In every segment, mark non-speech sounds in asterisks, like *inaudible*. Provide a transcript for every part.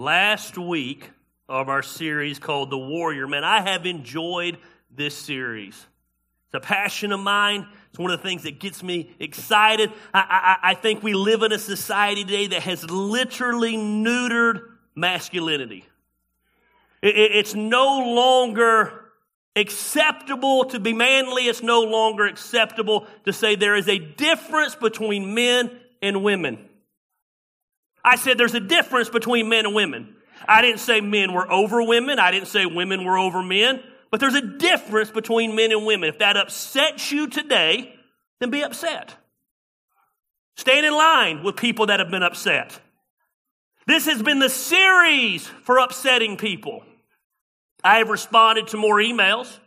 last week of our series called The Warrior. Man, I have enjoyed this series. It's a passion of mine. It's one of the things that gets me excited. I, I, I think we live in a society today that has literally neutered masculinity. It, it, it's no longer acceptable to be manly. It's no longer acceptable to say there is a difference between men and women. I said there's a difference between men and women. I didn't say men were over women. I didn't say women were over men. But there's a difference between men and women. If that upsets you today, then be upset. Stand in line with people that have been upset. This has been the series for upsetting people. I have responded to more emails,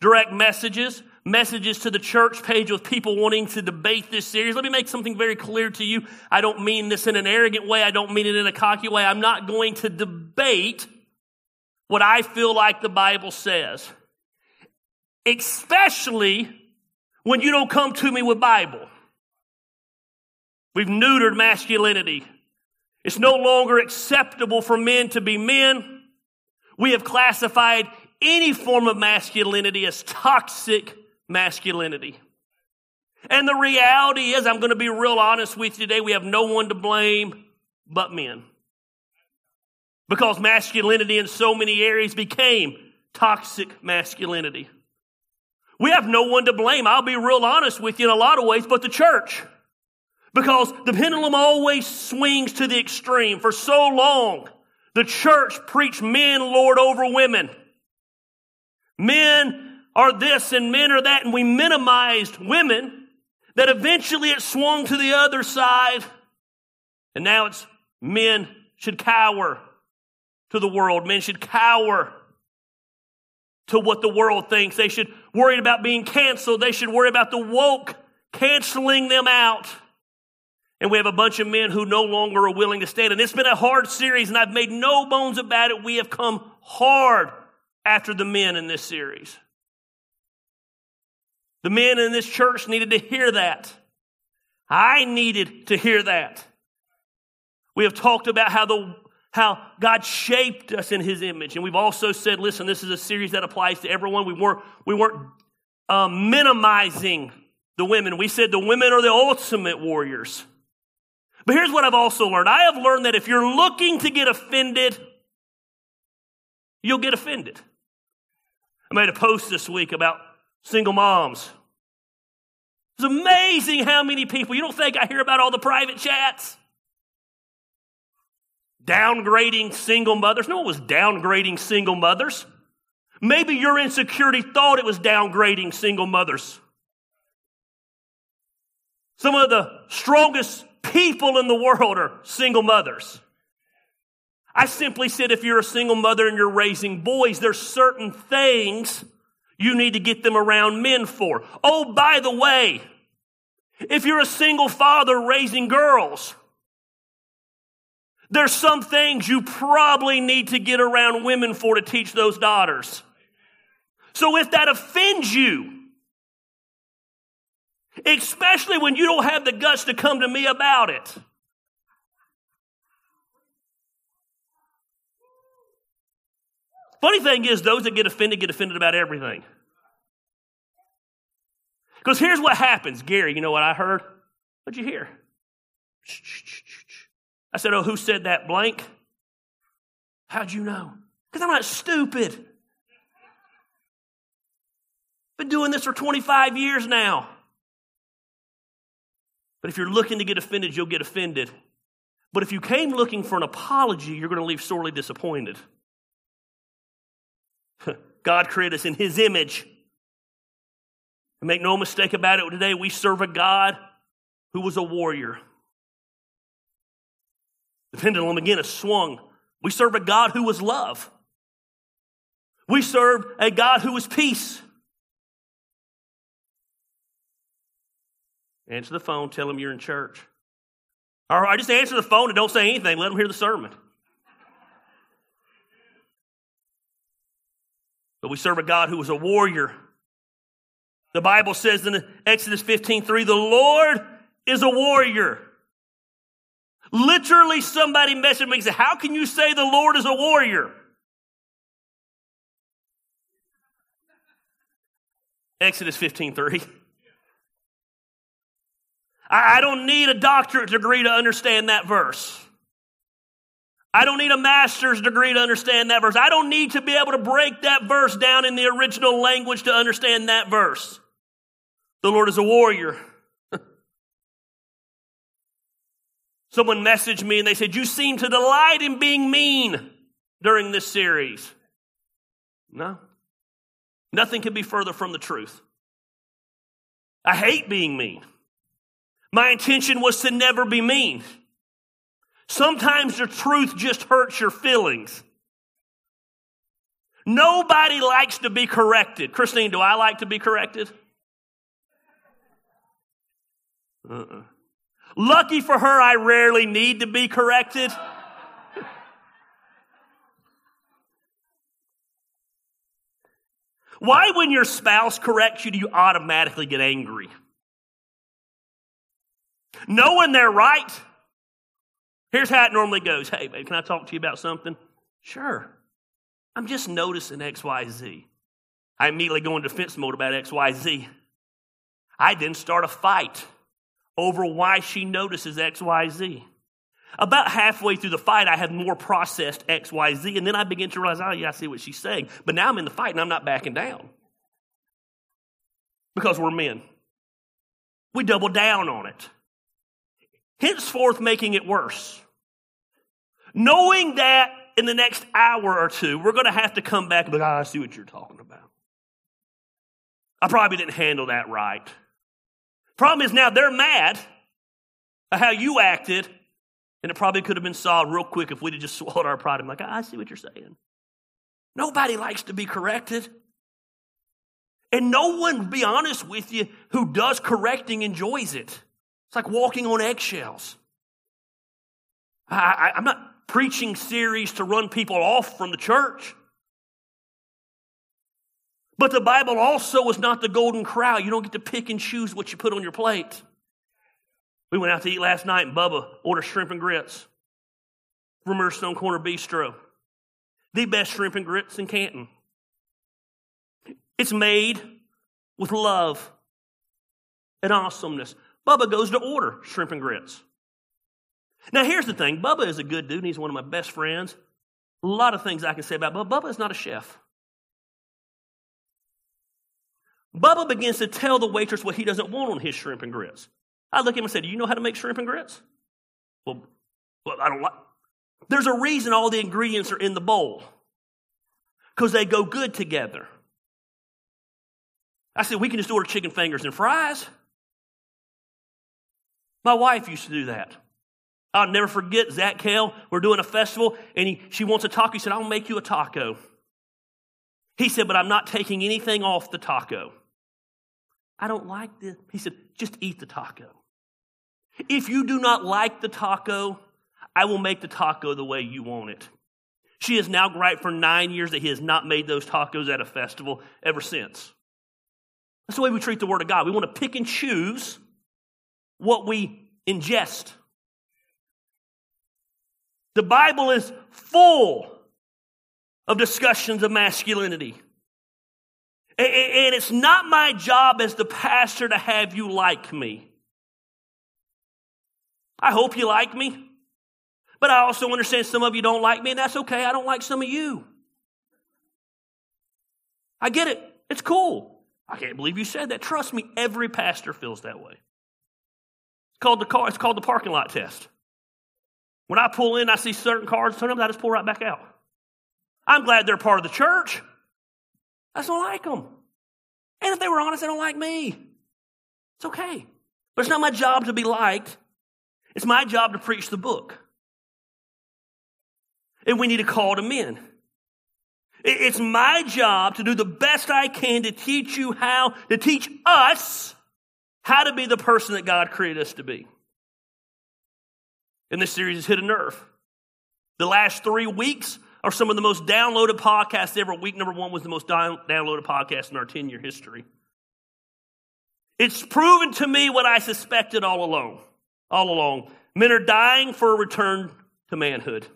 direct messages, messages to the church page with people wanting to debate this series. Let me make something very clear to you. I don't mean this in an arrogant way. I don't mean it in a cocky way. I'm not going to debate what I feel like the Bible says. Especially when you don't come to me with Bible. We've neutered masculinity. It's no longer acceptable for men to be men. We have classified any form of masculinity as toxic masculinity. And the reality is, I'm going to be real honest with you today, we have no one to blame but men. Because masculinity in so many areas became toxic masculinity. We have no one to blame. I'll be real honest with you in a lot of ways, but the church. Because the pendulum always swings to the extreme. For so long, the church preached men lord over women. Men are this and men are that, and we minimized women, that eventually it swung to the other side, and now it's men should cower to the world. Men should cower to what the world thinks. They should worry about being canceled. They should worry about the woke canceling them out. And we have a bunch of men who no longer are willing to stand. And it's been a hard series, and I've made no bones about it. We have come hard after the men in this series. The men in this church needed to hear that. I needed to hear that. We have talked about how the how God shaped us in His image, and we've also said, "Listen, this is a series that applies to everyone." We weren't we weren't um, minimizing the women. We said the women are the ultimate warriors. But here's what I've also learned: I have learned that if you're looking to get offended, you'll get offended. I made a post this week about single moms. It's amazing how many people, you don't think I hear about all the private chats? Downgrading single mothers. No one was downgrading single mothers. Maybe your insecurity thought it was downgrading single mothers. Some of the strongest people in the world are single mothers. I simply said if you're a single mother and you're raising boys, there's certain things you need to get them around men for. Oh, by the way, if you're a single father raising girls, there's some things you probably need to get around women for to teach those daughters. So if that offends you, especially when you don't have the guts to come to me about it, Funny thing is, those that get offended get offended about everything. Because here's what happens. Gary, you know what I heard? What'd you hear? I said, Oh, who said that blank? How'd you know? Because I'm not stupid. Been doing this for 25 years now. But if you're looking to get offended, you'll get offended. But if you came looking for an apology, you're going to leave sorely disappointed. *laughs* God created us in His image. And make no mistake about it, today we serve a God who was a warrior. The pendulum again is swung. We serve a God who was love. We serve a God who is peace. Answer the phone, tell them you're in church. All right, just answer the phone and don't say anything. Let them hear the sermon. But we serve a God who is a warrior. The Bible says in Exodus 15 3, the Lord is a warrior. Literally, somebody messaged me and said, How can you say the Lord is a warrior? Exodus 15 3. I don't need a doctorate degree to understand that verse. I don't need a master's degree to understand that verse. I don't need to be able to break that verse down in the original language to understand that verse. The Lord is a warrior. *laughs* Someone messaged me and they said, You seem to delight in being mean during this series. No. Nothing can be further from the truth. I hate being mean. My intention was to never be mean. Sometimes the truth just hurts your feelings. Nobody likes to be corrected. Christine, do I like to be corrected? Uh-uh. Lucky for her, I rarely need to be corrected. Why, when your spouse corrects you, do you automatically get angry? Knowing they're right. Here's how it normally goes Hey, babe, can I talk to you about something? Sure. I'm just noticing XYZ. I immediately go into defense mode about XYZ. I then start a fight over why she notices XYZ. About halfway through the fight, I have more processed XYZ, and then I begin to realize, oh, yeah, I see what she's saying. But now I'm in the fight and I'm not backing down. Because we're men. We double down on it. Henceforth, making it worse. Knowing that in the next hour or two, we're going to have to come back and be like, oh, I see what you're talking about. I probably didn't handle that right. Problem is now they're mad at how you acted, and it probably could have been solved real quick if we'd have just *laughs* swallowed our pride. I'm like, I see what you're saying. Nobody likes to be corrected. And no one, be honest with you, who does correcting enjoys it. It's like walking on eggshells. I, am not preaching series to run people off from the church. But the Bible also is not the Golden Corral. You don't get to pick and choose what you put on your plate. We went out to eat last night and Bubba ordered shrimp and grits from Stone Corner Bistro. The best shrimp and grits in Canton. It's made with love and awesomeness. Bubba goes to order shrimp and grits. Now, here's the thing Bubba is a good dude, and he's one of my best friends. A lot of things I can say about Bubba. Bubba is not a chef. Bubba begins to tell the waitress what he doesn't want on his shrimp and grits. I look at him and say, Do you know how to make shrimp and grits? Well, well I don't like. There's a reason all the ingredients are in the bowl because they go good together. I said, We can just order chicken fingers and fries. My wife used to do that. I'll never forget Zach Kale. We're doing a festival, and he, she wants a taco. He said, I'll make you a taco. He said, but I'm not taking anything off the taco. I don't like this. He said, just eat the taco. If you do not like the taco, I will make the taco the way you want it. She has now griped for nine years that he has not made those tacos at a festival ever since. That's the way we treat the Word of God. We want to pick and choose what we ingest. The Bible is full of discussions of masculinity. And it's not my job as the pastor to have you like me. I hope you like me. But I also understand some of you don't like me, and that's okay. I don't like some of you. I get it. It's cool. I can't believe you said that. Trust me, every pastor feels that way. It's called the car, it's called the parking lot test. When I pull in, I see certain cars, sometimes I just pull right back out. I'm glad they're part of the church. I don't like them. And if they were honest, they don't like me. It's okay. But it's not my job to be liked. It's my job to preach the book. And we need to call them in. It's my job to do the best I can to teach you how, to teach us how to be the person that God created us to be. And this series has hit a nerve. The last three weeks, are some of the most downloaded podcasts ever. Week number one was the most down, downloaded podcast in our 10 year history. It's proven to me what I suspected all along. All along. Men are dying for a return to manhood.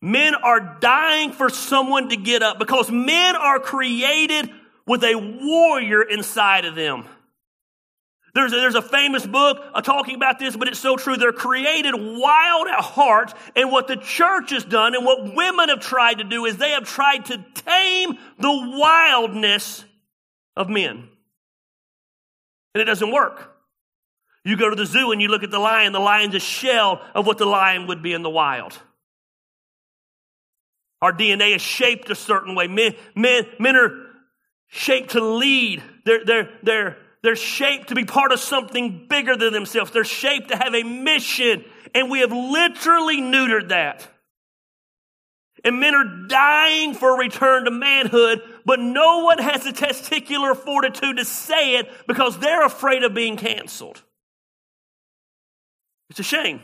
Men are dying for someone to get up because men are created with a warrior inside of them. There's a, there's a famous book uh, talking about this, but it's so true. They're created wild at heart, and what the church has done and what women have tried to do is they have tried to tame the wildness of men. And it doesn't work. You go to the zoo and you look at the lion, the lion's a shell of what the lion would be in the wild. Our DNA is shaped a certain way. Men, men, men are shaped to lead. They're, they're, they're, they're shaped to be part of something bigger than themselves. They're shaped to have a mission. And we have literally neutered that. And men are dying for a return to manhood, but no one has the testicular fortitude to say it because they're afraid of being canceled. It's a shame.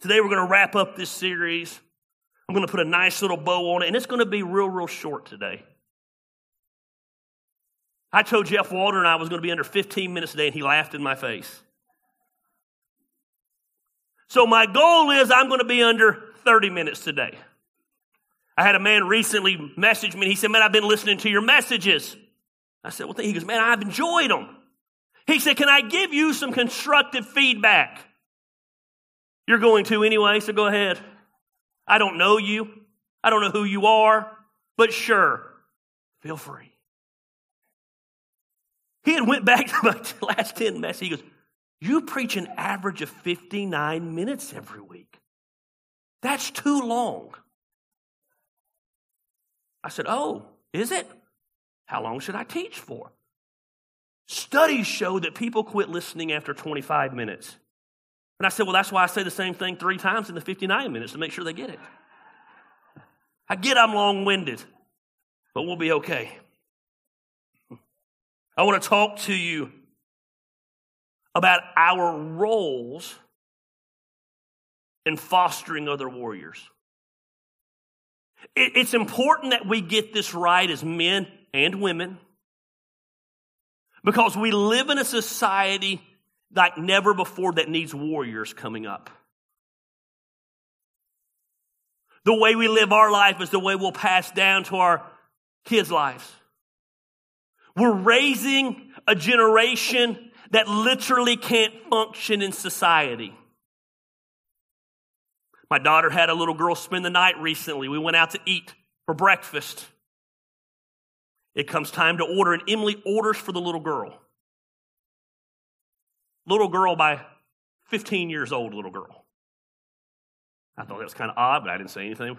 Today we're going to wrap up this series. I'm going to put a nice little bow on it, and it's going to be real, real short today. I told Jeff Walter and I was going to be under 15 minutes today, and he laughed in my face. So my goal is I'm going to be under 30 minutes today. I had a man recently message me, and he said, Man, I've been listening to your messages. I said, Well, he goes, Man, I've enjoyed them. He said, Can I give you some constructive feedback? You're going to anyway, so go ahead. I don't know you. I don't know who you are, but sure, feel free. He had went back *laughs* to my last 10 messages. He goes, you preach an average of 59 minutes every week. That's too long. I said, Oh, is it? How long should I teach for? Studies show that people quit listening after 25 minutes. And I said, Well, that's why I say the same thing three times in the 59 minutes to make sure they get it. I get I'm long winded, but we'll be okay. I want to talk to you about our roles in fostering other warriors. It's important that we get this right as men and women because we live in a society like never before that needs warriors coming up. The way we live our life is the way we'll pass down to our kids' lives. We're raising a generation that literally can't function in society. My daughter had a little girl spend the night recently. We went out to eat for breakfast. It comes time to order, and Emily orders for the little girl. Little girl by 15 years old, little girl. I thought that was kind of odd, but I didn't say anything.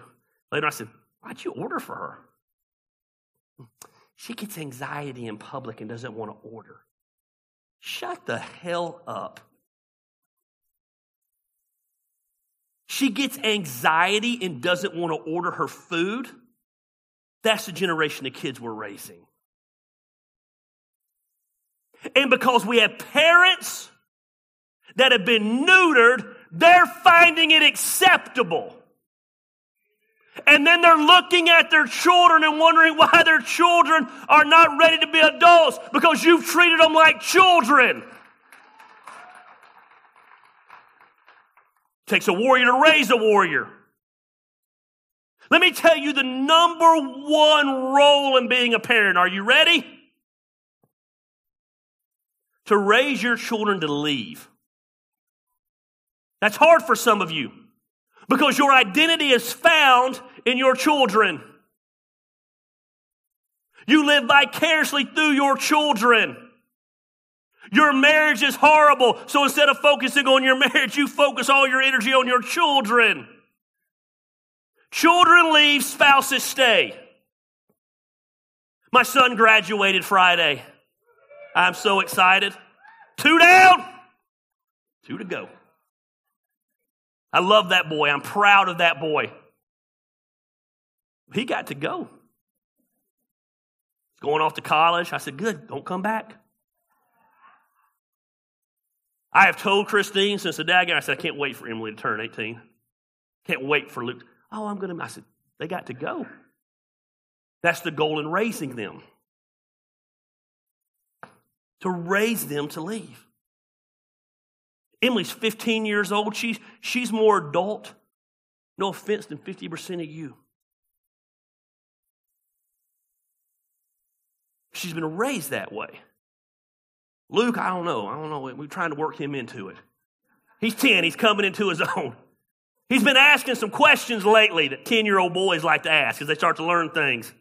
Later, I said, Why'd you order for her? She gets anxiety in public and doesn't want to order. Shut the hell up. She gets anxiety and doesn't want to order her food. That's the generation of kids we're raising. And because we have parents that have been neutered, they're finding it acceptable and then they're looking at their children and wondering why their children are not ready to be adults because you've treated them like children. takes a warrior to raise a warrior. Let me tell you the number one role in being a parent. Are you ready? To raise your children to leave. That's hard for some of you. Because your identity is found in your children. You live vicariously through your children. Your marriage is horrible, so instead of focusing on your *laughs* marriage, you focus all your energy on your children. Children leave, spouses stay. My son graduated Friday. I'm so excited. Two down, two to go. I love that boy. I'm proud of that boy. He got to go. He's going off to college. I said, Good, don't come back. I have told Christine since the day I said, I can't wait for Emily to turn 18. Can't wait for Luke. Oh, I'm going to. I said, They got to go. That's the goal in raising them. To raise them to leave. Emily's 15 years old. She's, she's more adult, no offense, than 50% of you. She's been raised that way. Luke, I don't know. I don't know. We're trying to work him into it. He's 10. He's coming into his *laughs* own. He's been asking some questions lately that 10 year old boys like to ask as they start to learn things.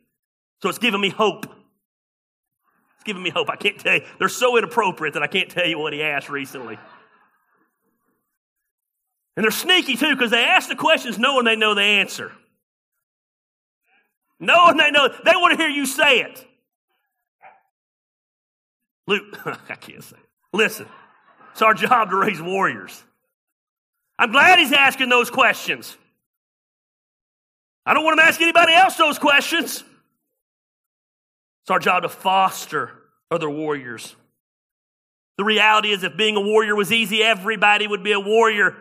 So it's giving me hope. It's giving me hope. I can't tell you. They're so inappropriate that I can't tell you what he asked recently. And they're sneaky too because they ask the questions knowing they know the answer. Knowing they know, they want to hear you say it. Luke, *laughs* I can't say it. Listen, it's our job to raise warriors. I'm glad he's asking those questions. I don't want him to ask anybody else those questions. It's our job to foster other warriors. The reality is, if being a warrior was easy, everybody would be a warrior.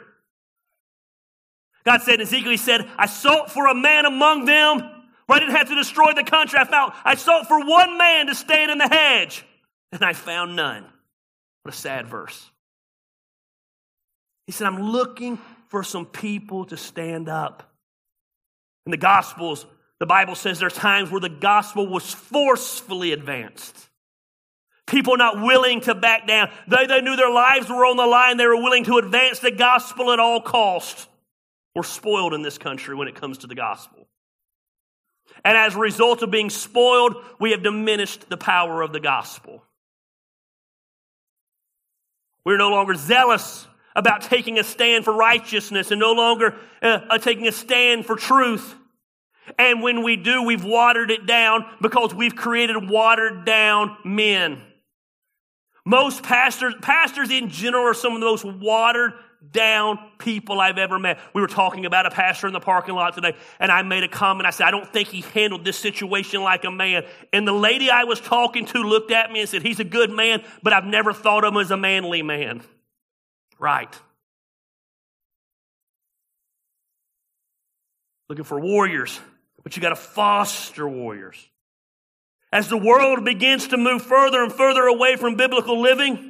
God said in Ezekiel, He said, I sought for a man among them where I didn't have to destroy the country. I found, I sought for one man to stand in the hedge, and I found none. What a sad verse. He said, I'm looking for some people to stand up. In the Gospels, the Bible says there's times where the gospel was forcefully advanced. People not willing to back down. They, they knew their lives were on the line. They were willing to advance the gospel at all cost. We're spoiled in this country when it comes to the gospel. And as a result of being spoiled, we have diminished the power of the gospel. We're no longer zealous about taking a stand for righteousness and no longer uh, uh, taking a stand for truth. And when we do, we've watered it down because we've created watered down men. Most pastors, pastors in general are some of the most watered down people I've ever met. We were talking about a pastor in the parking lot today, and I made a comment. I said, I don't think he handled this situation like a man. And the lady I was talking to looked at me and said, He's a good man, but I've never thought of him as a manly man. Right. Looking for warriors, but you got to foster warriors. As the world begins to move further and further away from biblical living,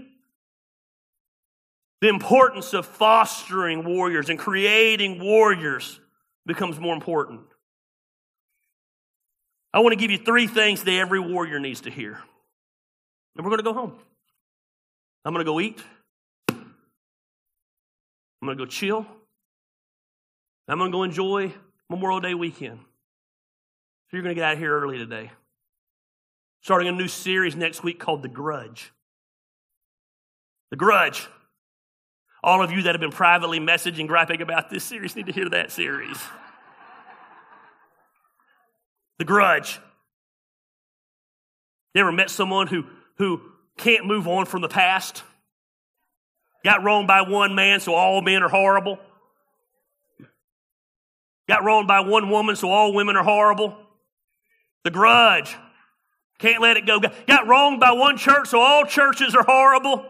the importance of fostering warriors and creating warriors becomes more important. I want to give you three things that every warrior needs to hear. And we're going to go home. I'm going to go eat. I'm going to go chill. I'm going to go enjoy Memorial Day weekend. So you're going to get out here early today. Starting a new series next week called The Grudge. The Grudge. All of you that have been privately messaging, griping about this series need to hear that series. The grudge. You ever met someone who, who can't move on from the past? Got wronged by one man, so all men are horrible? Got wronged by one woman, so all women are horrible? The grudge. Can't let it go. Got wronged by one church, so all churches are horrible?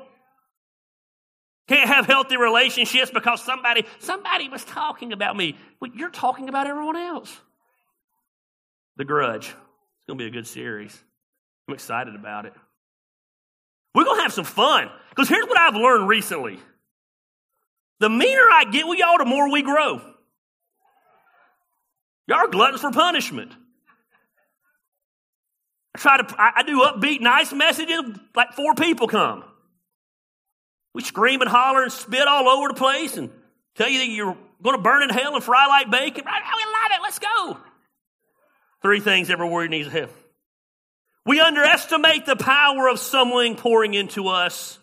Can't have healthy relationships because somebody, somebody was talking about me. Well, you're talking about everyone else. The Grudge. It's going to be a good series. I'm excited about it. We're going to have some fun because here's what I've learned recently. The meaner I get with y'all, the more we grow. Y'all are gluttons for punishment. I try to, I do upbeat, nice messages, like four people come. We scream and holler and spit all over the place and tell you that you're going to burn in hell and fry like bacon. Right we love it. Let's go. Three things every warrior needs to have. We underestimate the power of someone pouring into us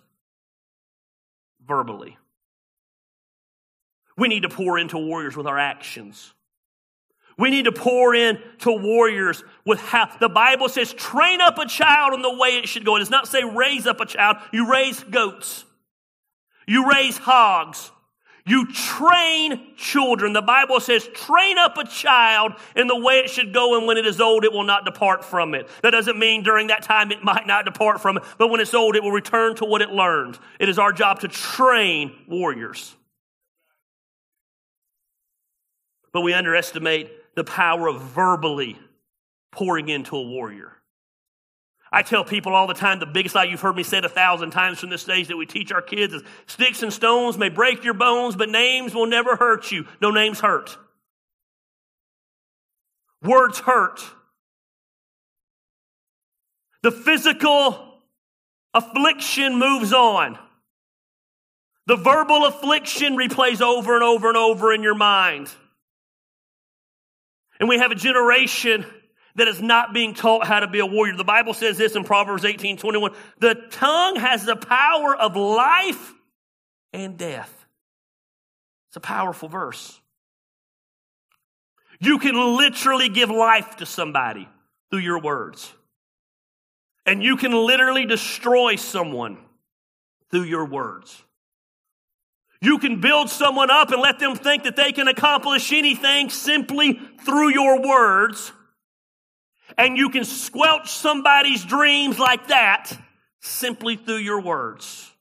verbally. We need to pour into warriors with our actions. We need to pour in to warriors with how the Bible says, train up a child in the way it should go. It does not say raise up a child. You raise goats. You raise hogs. You train children. The Bible says, train up a child in the way it should go, and when it is old, it will not depart from it. That doesn't mean during that time it might not depart from it, but when it's old, it will return to what it learned. It is our job to train warriors. But we underestimate the power of verbally pouring into a warrior. I tell people all the time the biggest lie you've heard me say it a thousand times from this stage that we teach our kids is sticks and stones may break your bones, but names will never hurt you. No names hurt. Words hurt. The physical affliction moves on. The verbal affliction replays over and over and over in your mind. And we have a generation that is not being taught how to be a warrior. The Bible says this in Proverbs 18 21. The tongue has the power of life and death. It's a powerful verse. You can literally give life to somebody through your words. And you can literally destroy someone through your words. You can build someone up and let them think that they can accomplish anything simply through your words. And you can squelch somebody's dreams like that simply through your words.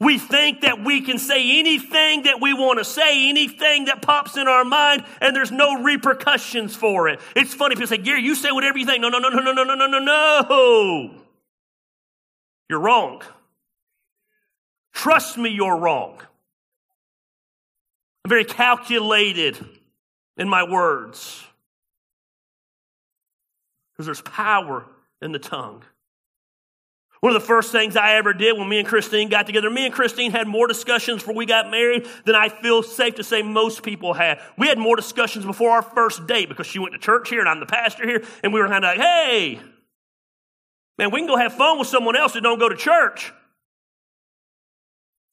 We think that we can say anything that we want to say, anything that pops in our mind, and there's no repercussions for it. It's funny, people say, Gary, you say whatever you think. No, no, no, no, no, no, no, no, no, no. You're wrong. Trust me, you're wrong. I'm very calculated in my words because there's power in the tongue. One of the first things I ever did when me and Christine got together, me and Christine had more discussions before we got married than I feel safe to say most people had. We had more discussions before our first date because she went to church here and I'm the pastor here, and we were kind of like, hey, man, we can go have fun with someone else that don't go to church.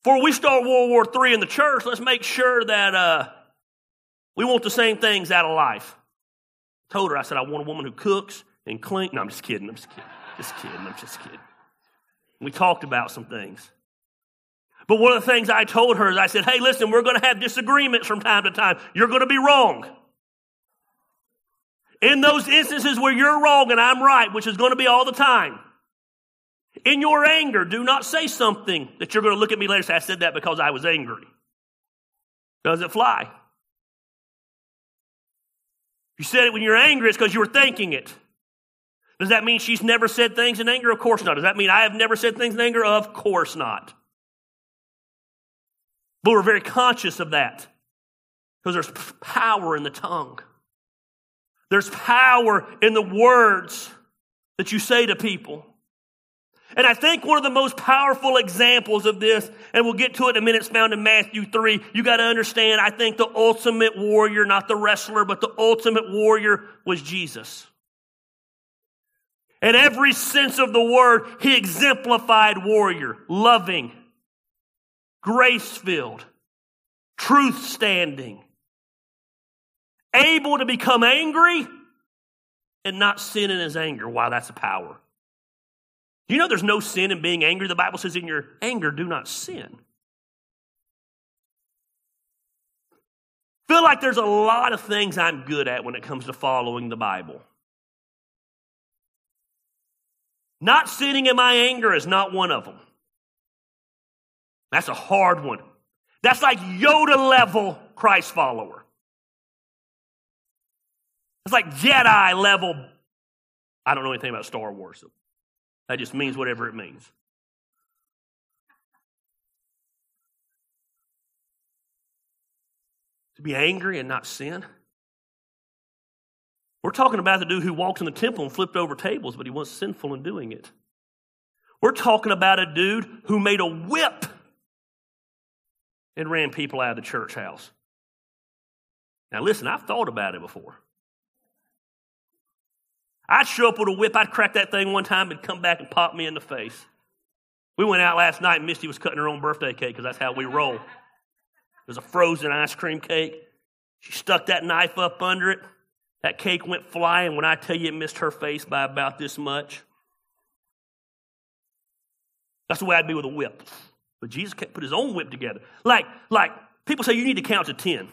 Before we start World War III in the church, let's make sure that uh, we want the same things out of life. I told her, I said, I want a woman who cooks and cleans. No, I'm just kidding. I'm just kidding. Just kidding. I'm just kidding. We talked about some things. But one of the things I told her is I said, hey, listen, we're going to have disagreements from time to time. You're going to be wrong. In those instances where you're wrong and I'm right, which is going to be all the time, in your anger, do not say something that you're going to look at me later and say, I said that because I was angry. Does it fly? You said it when you're angry, it's because you were thinking it. Does that mean she's never said things in anger? Of course not. Does that mean I have never said things in anger? Of course not. But we're very conscious of that because there's power in the tongue. There's power in the words that you say to people. And I think one of the most powerful examples of this, and we'll get to it in a minute, is found in Matthew 3. You got to understand, I think the ultimate warrior, not the wrestler, but the ultimate warrior was Jesus. In every sense of the word, he exemplified warrior, loving, grace filled, truth standing, able to become angry and not sin in his anger. Wow, that's a power. You know there's no sin in being angry. The Bible says, in your anger, do not sin. Feel like there's a lot of things I'm good at when it comes to following the Bible. Not sitting in my anger is not one of them. That's a hard one. That's like Yoda level Christ follower. It's like Jedi level. I don't know anything about Star Wars. So that just means whatever it means. To be angry and not sin. We're talking about the dude who walked in the temple and flipped over tables, but he wasn't sinful in doing it. We're talking about a dude who made a whip and ran people out of the church house. Now, listen, I've thought about it before. I'd show up with a whip, I'd crack that thing one time and come back and pop me in the face. We went out last night and Misty was cutting her own birthday cake because that's how we roll. It was a frozen ice cream cake. She stuck that knife up under it. That cake went flying. When I tell you it missed her face by about this much, that's the way I'd be with a whip. But Jesus put his own whip together. Like, like people say you need to count to 10.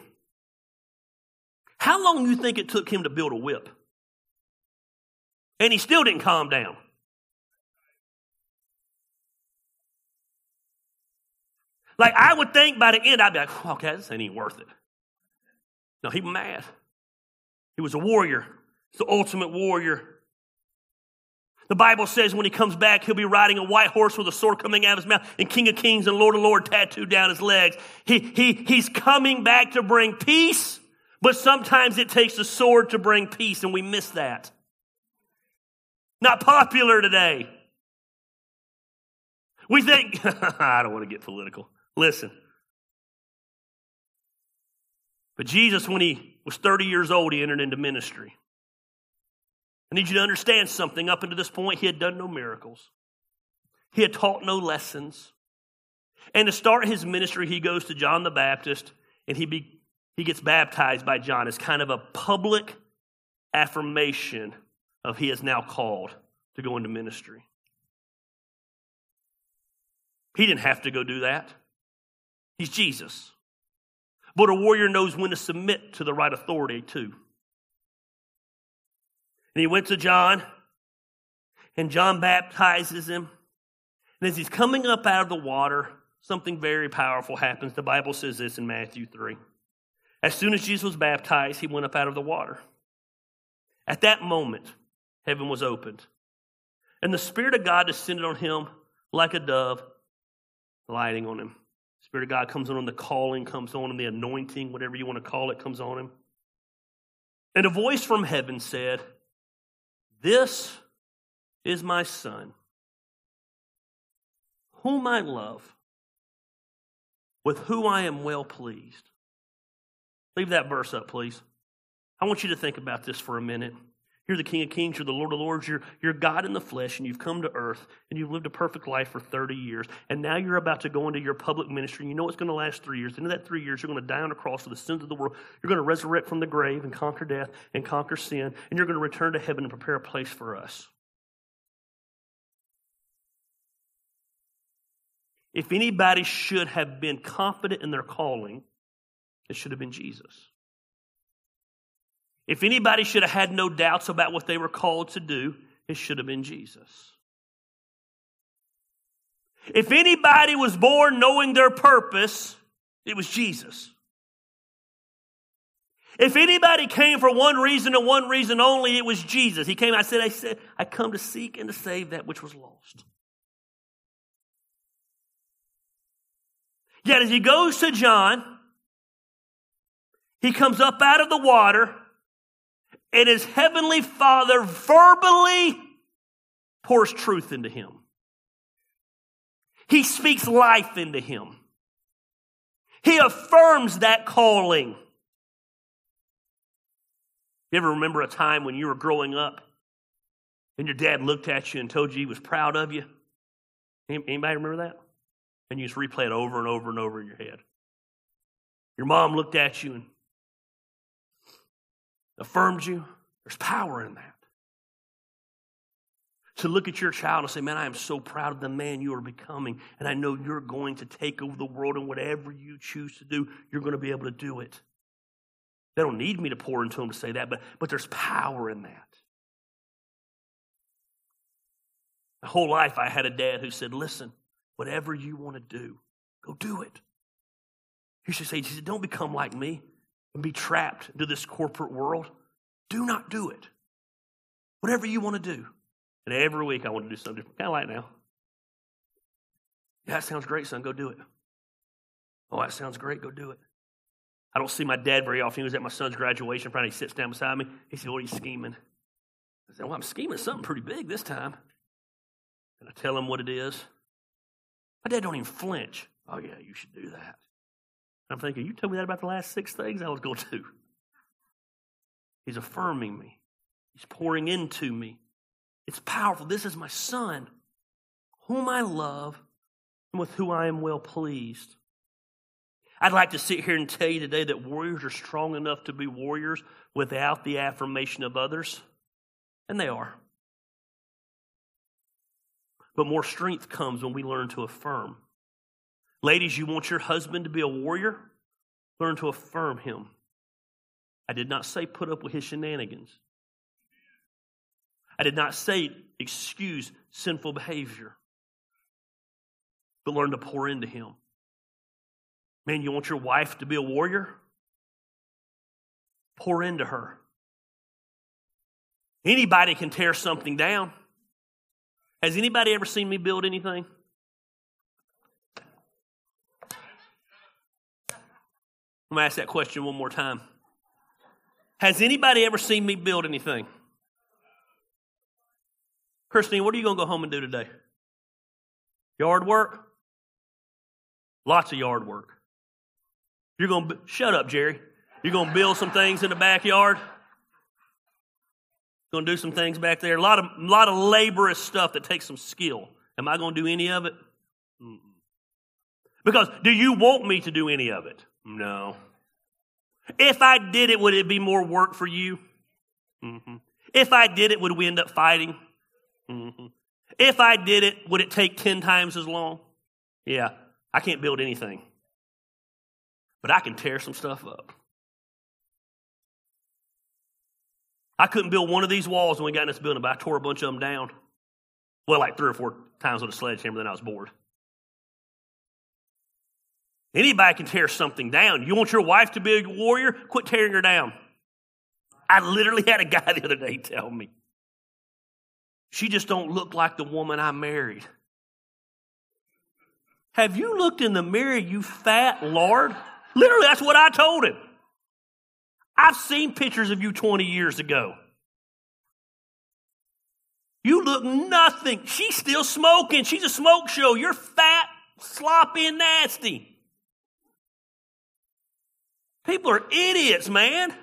How long do you think it took him to build a whip? And he still didn't calm down. Like I would think by the end, I'd be like, okay, this ain't even worth it. No, he was mad. He was a warrior, the ultimate warrior. The Bible says when he comes back, he'll be riding a white horse with a sword coming out of his mouth and King of Kings and Lord of Lords tattooed down his legs. He, he, he's coming back to bring peace, but sometimes it takes a sword to bring peace, and we miss that. Not popular today. We think, *laughs* I don't want to get political. Listen. But Jesus, when he was 30 years old, he entered into ministry. I need you to understand something. Up until this point, he had done no miracles, he had taught no lessons. And to start his ministry, he goes to John the Baptist and he, be, he gets baptized by John as kind of a public affirmation of he is now called to go into ministry. He didn't have to go do that. He's Jesus. But a warrior knows when to submit to the right authority, too. And he went to John, and John baptizes him. And as he's coming up out of the water, something very powerful happens. The Bible says this in Matthew 3. As soon as Jesus was baptized, he went up out of the water. At that moment, heaven was opened, and the Spirit of God descended on him like a dove, lighting on him. Spirit of God comes on him, the calling comes on him, the anointing, whatever you want to call it, comes on him. And a voice from heaven said, this is my son, whom I love, with whom I am well pleased. Leave that verse up, please. I want you to think about this for a minute. You're the King of Kings, you're the Lord of Lords, you're, you're God in the flesh, and you've come to earth, and you've lived a perfect life for 30 years. And now you're about to go into your public ministry, and you know it's going to last three years. Into that three years, you're going to die on a cross for the sins of the world. You're going to resurrect from the grave and conquer death and conquer sin, and you're going to return to heaven and prepare a place for us. If anybody should have been confident in their calling, it should have been Jesus. If anybody should have had no doubts about what they were called to do, it should have been Jesus. If anybody was born knowing their purpose, it was Jesus. If anybody came for one reason and one reason only, it was Jesus. He came, I said, I said, I come to seek and to save that which was lost. Yet as he goes to John, he comes up out of the water and his heavenly Father verbally pours truth into him. He speaks life into him. He affirms that calling. You ever remember a time when you were growing up and your dad looked at you and told you he was proud of you? Anybody remember that? And you just replay it over and over and over in your head. Your mom looked at you and affirmed you. There's power in that. To look at your child and say, Man, I am so proud of the man you are becoming, and I know you're going to take over the world, and whatever you choose to do, you're going to be able to do it. They don't need me to pour into them to say that, but, but there's power in that. My whole life, I had a dad who said, Listen, whatever you want to do, go do it. He to say, he said, Don't become like me and be trapped into this corporate world. Do not do it. Whatever you want to do. And every week I want to do something different. Kind of like now. Yeah, that sounds great, son. Go do it. Oh, that sounds great. Go do it. I don't see my dad very often. He was at my son's graduation party. He sits down beside me. He said, What are you scheming? I said, Well, I'm scheming something pretty big this time. And I tell him what it is. My dad don't even flinch. Oh, yeah, you should do that. I'm thinking, You told me that about the last six things I was going to. He's affirming me, He's pouring into me. It's powerful. This is my son, whom I love and with whom I am well pleased. I'd like to sit here and tell you today that warriors are strong enough to be warriors without the affirmation of others, and they are. But more strength comes when we learn to affirm. Ladies, you want your husband to be a warrior? Learn to affirm him. I did not say put up with his shenanigans. I did not say excuse sinful behavior, but learn to pour into him. Man, you want your wife to be a warrior? Pour into her. Anybody can tear something down. Has anybody ever seen me build anything? I'm going to ask that question one more time. Has anybody ever seen me build anything? Christine, what are you going to go home and do today? Yard work? Lots of yard work. You're going to, shut up, Jerry. You're going to build some things in the backyard. Going to do some things back there. A lot of, a lot of laborious stuff that takes some skill. Am I going to do any of it? Mm-mm. Because do you want me to do any of it? No. If I did it, would it be more work for you? Mm-hmm. If I did it, would we end up fighting? Mm-hmm. If I did it, would it take 10 times as long? Yeah, I can't build anything. But I can tear some stuff up. I couldn't build one of these walls when we got in this building, but I tore a bunch of them down. Well, like three or four times with a sledgehammer, then I was bored. Anybody can tear something down. You want your wife to be a warrior? Quit tearing her down. I literally had a guy *laughs* the other day tell me, she just don't look like the woman I married. Have you looked in the mirror, you fat lord? Literally, that's what I told him. I've seen pictures of you 20 years ago. You look nothing. She's still smoking. She's a smoke show. You're fat, sloppy, and nasty. People are idiots, man.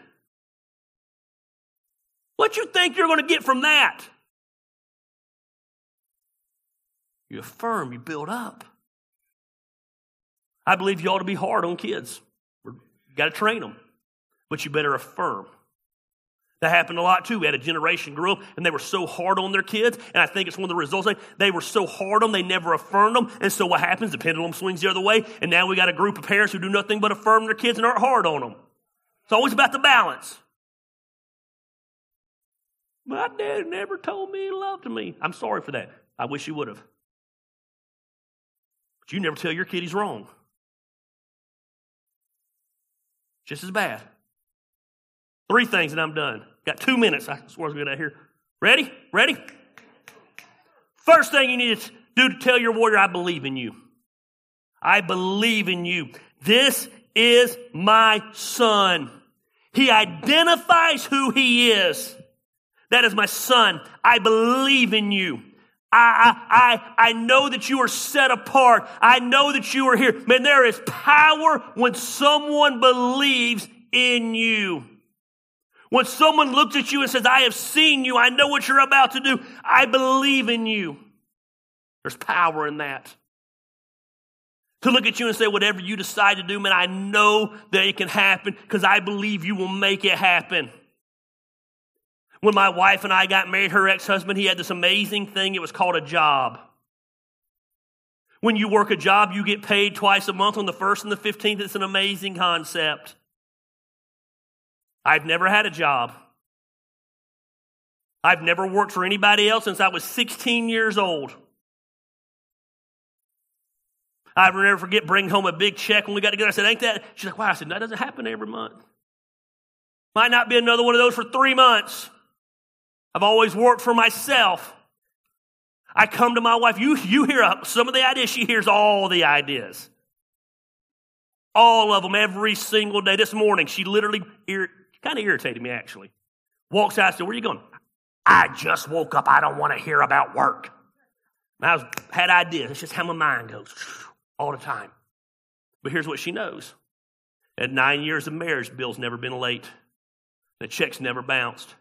What you think you're going to get from that? You affirm, you build up. I believe you ought to be hard on kids. You got to train them, but you better affirm. That happened a lot too. We had a generation grow up and they were so hard on their kids. And I think it's one of the results. They were so hard on them, they never affirmed them. And so what happens? The pendulum swings the other way. And now we got a group of parents who do nothing but affirm their kids and aren't hard on them. It's always about the balance. My dad never told me he loved me. I'm sorry for that. I wish he would have. But you never tell your kid he's wrong. Just as bad. Three things and I'm done. Got two minutes. I swear to get out here. Ready? Ready? First thing you need to do to tell your warrior, I believe in you. I believe in you. This is my son. He identifies who he is. That is my son. I believe in you. I, I, I, I know that you are set apart. I know that you are here. Man, there is power when someone believes in you. When someone looks at you and says, I have seen you, I know what you're about to do, I believe in you. There's power in that. To look at you and say, whatever you decide to do, man, I know that it can happen because I believe you will make it happen. When my wife and I got married, her ex husband, he had this amazing thing. It was called a job. When you work a job, you get paid twice a month on the 1st and the 15th. It's an amazing concept. I've never had a job. I've never worked for anybody else since I was 16 years old. I never forget bringing home a big check when we got together. I said, Ain't that? She's like, Wow. I said, That doesn't happen every month. Might not be another one of those for three months. I've always worked for myself. I come to my wife. You, you hear some of the ideas, she hears all the ideas. All of them every single day. This morning, she literally Kind of irritated me, actually. Walks out said, Where you going? I just woke up. I don't want to hear about work. And I was, had ideas. It's just how my mind goes all the time. But here's what she knows. At nine years of marriage, Bill's never been late. The check's never bounced.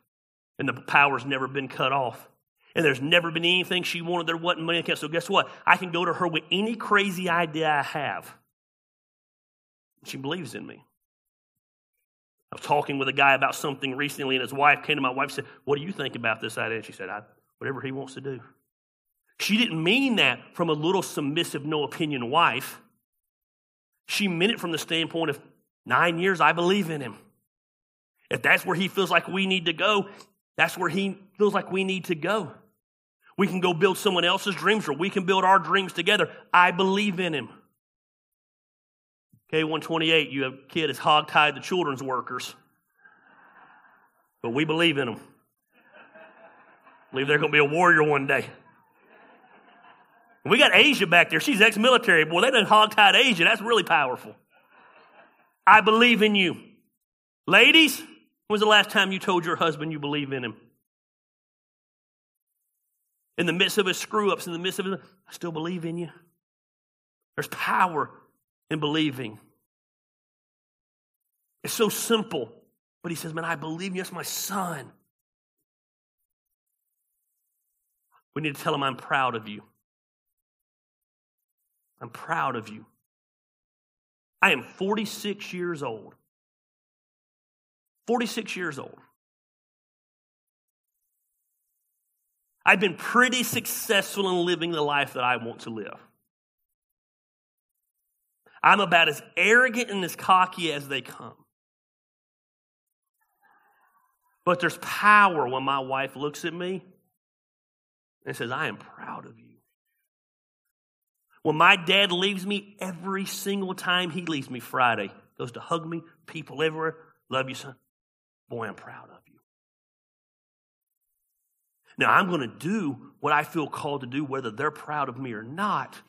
And the power's never been cut off. And there's never been anything she wanted. There wasn't money in account. So guess what? I can go to her with any crazy idea I have. She believes in me. I was talking with a guy about something recently, and his wife came to my wife and said, What do you think about this idea? And she said, Whatever he wants to do. She didn't mean that from a little submissive, no opinion wife. She meant it from the standpoint of nine years, I believe in him. If that's where he feels like we need to go, that's where he feels like we need to go. We can go build someone else's dreams or we can build our dreams together. I believe in him. K128, you have a kid is hogtied the children's workers. But we believe in them. Believe they're going to be a warrior one day. We got Asia back there. She's ex military. Boy, they done hogtied Asia. That's really powerful. I believe in you. Ladies, when was the last time you told your husband you believe in him? In the midst of his screw ups, in the midst of his, I still believe in you. There's power in believing. It's so simple. But he says, Man, I believe you. That's my son. We need to tell him, I'm proud of you. I'm proud of you. I am 46 years old. 46 years old. I've been pretty successful in living the life that I want to live. I'm about as arrogant and as cocky as they come. But there's power when my wife looks at me and says, I am proud of you. When my dad leaves me every single time he leaves me Friday, goes to hug me, people everywhere, love you, son. Boy, I'm proud of you. Now, I'm going to do what I feel called to do, whether they're proud of me or not.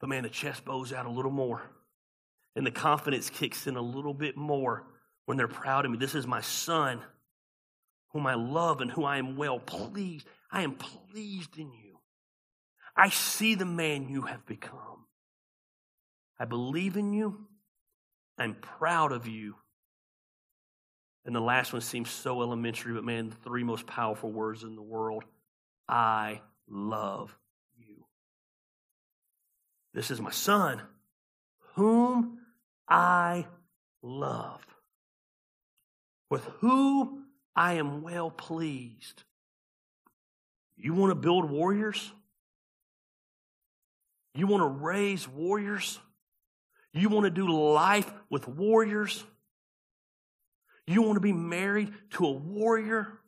But man, the chest bows out a little more, and the confidence kicks in a little bit more when they're proud of me. This is my son, whom I love and who I am well pleased. I am pleased in you. I see the man you have become. I believe in you. I'm proud of you. And the last one seems so elementary, but man, the three most powerful words in the world I love. This is my son, whom I love, with who I am well pleased. You want to build warriors? You want to raise warriors? You want to do life with warriors? You want to be married to a warrior?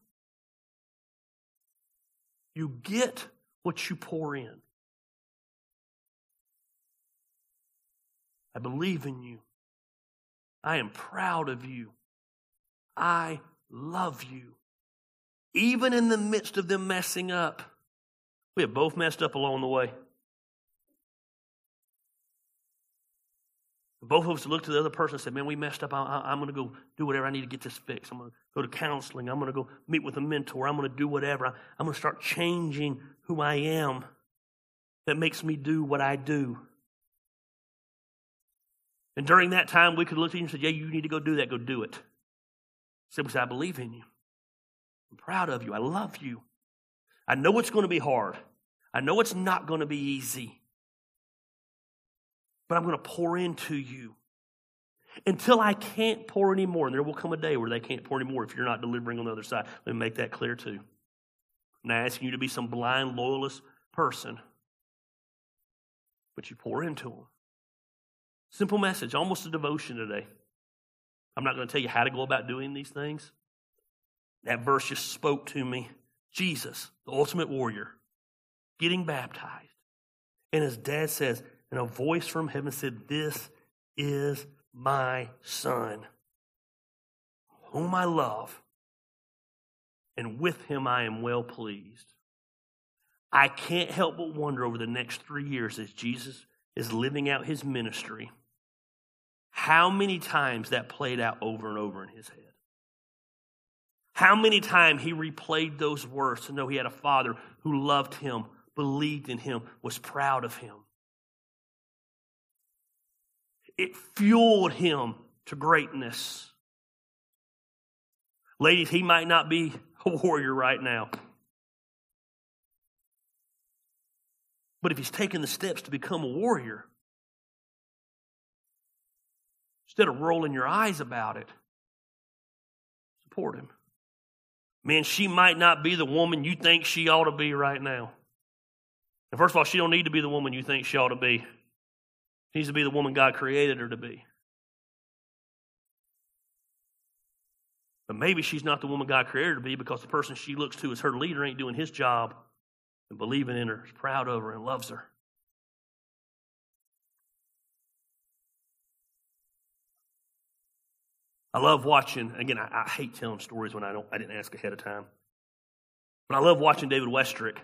You get what you pour in. I believe in you. I am proud of you. I love you. Even in the midst of them messing up, we have both messed up along the way. Both of us looked to the other person and said, Man, we messed up. I, am going to go do whatever I need to get this fixed. I'm going to go to counseling. I'm going to go meet with a mentor. I'm going to do whatever. I'm going to start changing who I am that makes me do what I do. And during that time, we could look at you and say, Yeah, you need to go do that. Go do it. Simply say, I believe in you. I'm proud of you. I love you. I know it's going to be hard. I know it's not going to be easy but I'm going to pour into you until I can't pour anymore. And there will come a day where they can't pour anymore if you're not delivering on the other side. Let me make that clear too. I'm not asking you to be some blind, loyalist person, but you pour into them. Simple message, almost a devotion today. I'm not going to tell you how to go about doing these things. That verse just spoke to me. Jesus, the ultimate warrior, getting baptized. And his dad says, and a voice from heaven said, This is my son, whom I love, and with him I am well pleased. I can't help but wonder over the next three years as Jesus is living out his ministry, how many times that played out over and over in his head. How many times he replayed those words to know he had a father who loved him, believed in him, was proud of him. It fueled him to greatness. Ladies, he might not be a warrior right now. But if he's taking the steps to become a warrior, instead of rolling your eyes about it, support him. Man, she might not be the woman you think she ought to be right now. And first of all, she don't need to be the woman you think she ought to be. She needs to be the woman God created her to be. But maybe she's not the woman God created her to be because the person she looks to as her leader ain't doing his job and believing in her, is proud of her, and loves her. I love watching, again, I, I, hate telling stories when I don't I didn't ask ahead of time. But I love watching David Westrick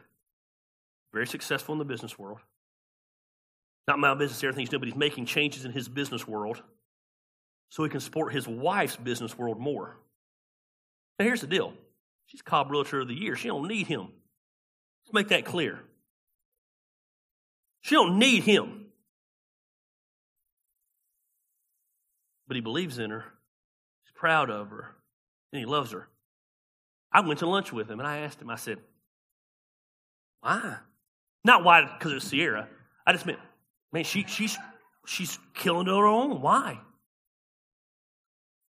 very successful in the business world. Not my business, everything he's doing, but he's making changes in his business world so he can support his wife's business world more. Now, here's the deal she's Cobb Realtor of the Year. She don't need him. Let's make that clear. She don't need him. But he believes in her. Proud of her. And he loves her. I went to lunch with him and I asked him, I said, why? Not why because it's Sierra. I just meant, man, she, she's, she's killing her own. Why?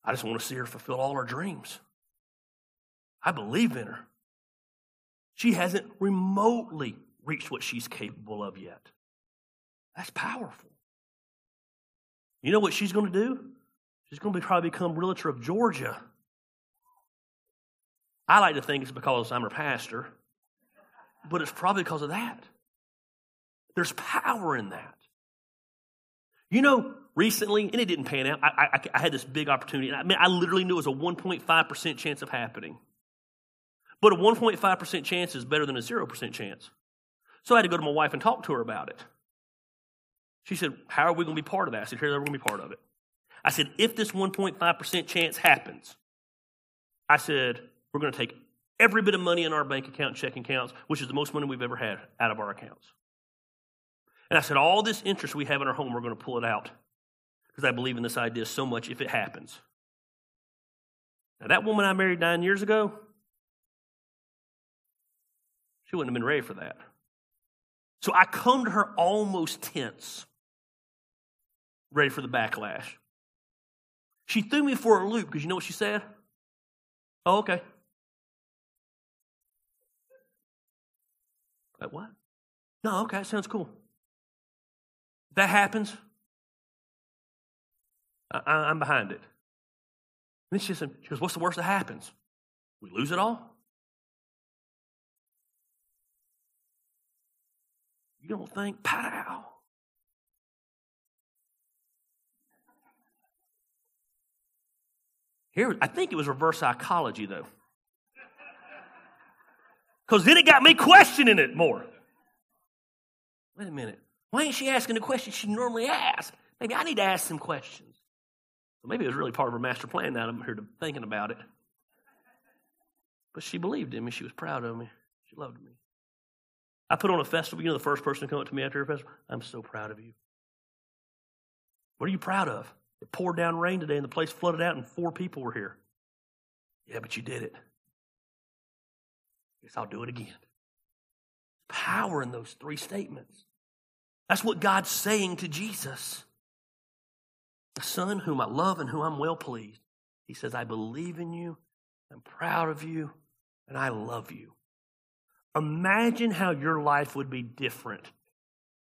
I just want to see her fulfill all her dreams. I believe in her. She hasn't remotely reached what she's capable of yet. That's powerful. You know what she's going to do? She's going to be, probably become realtor of Georgia. I like to think it's because I'm her pastor, but it's probably because of that. There's power in that. You know, recently, and it didn't pan out, I, I, I had this big opportunity. I mean, I literally knew it was a 1.5% chance of happening. But a 1.5% chance is better than a 0% chance. So I had to go to my wife and talk to her about it. She said, How are we going to be part of that? I said, Here's how we're going to be part of it. I said, If this 1.5% chance happens, I said, We're going to take every bit of money in our bank account checking accounts, which is the most money we've ever had out of our accounts. And I said, All this interest we have in our home, we're going to pull it out because I believe in this idea so much if it happens. Now, that woman I married nine years ago, she wouldn't have been ready for that. So I come to her almost tense, ready for the backlash. She threw me for a loop because you know what she said? Oh, okay. Like, what? No, okay, sounds cool. That happens, I, am behind it. And she said, she goes, What's the worst that happens? We lose it all? You don't think, pow. Here, I think it was reverse psychology, though. Because then it got me questioning it more. Wait a minute. Why ain't she asking the questions she normally asks? Maybe I need to ask some questions. Well, maybe it was really part of her master plan now I'm here thinking about it. But she believed in me. She was proud of me. She loved me. I put on a festival. You know, the first person to come up to me after a festival, I'm so proud of you. What are you proud of? It poured down rain today and the place flooded out and four people were here. Yeah, but you did it. Guess I'll do it again. Power in those three statements. That's what God's saying to Jesus. The Son whom I love and whom I'm well pleased. He says, I believe in you, I'm proud of you, and I love you. Imagine how your life would be different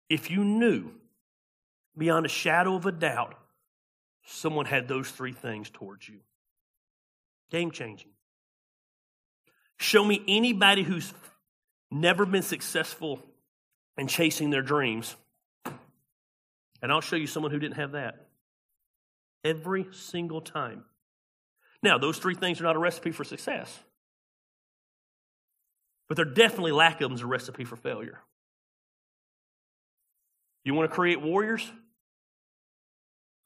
if you knew beyond a shadow of a doubt someone had those three things towards you. Game changing. Show me anybody who's never been successful in chasing their dreams, and I'll show you someone who didn't have that. Every single time. Now, those three things are not a recipe for success. But they're definitely lack of them is a recipe for failure. You want to create warriors?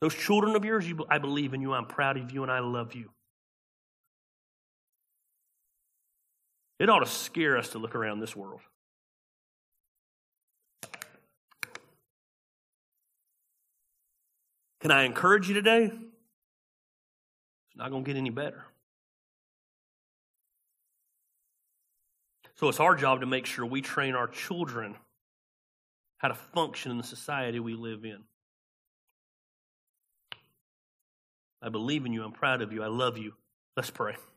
Those children of yours, you, I believe in you, I'm proud of you, and I love you. It ought to scare us to look around this world. Can I encourage you today? It's not going to get any better. So it's our job to make sure we train our children how to function in the society we live in. I believe in you. I'm proud of you. I love you. Let's pray.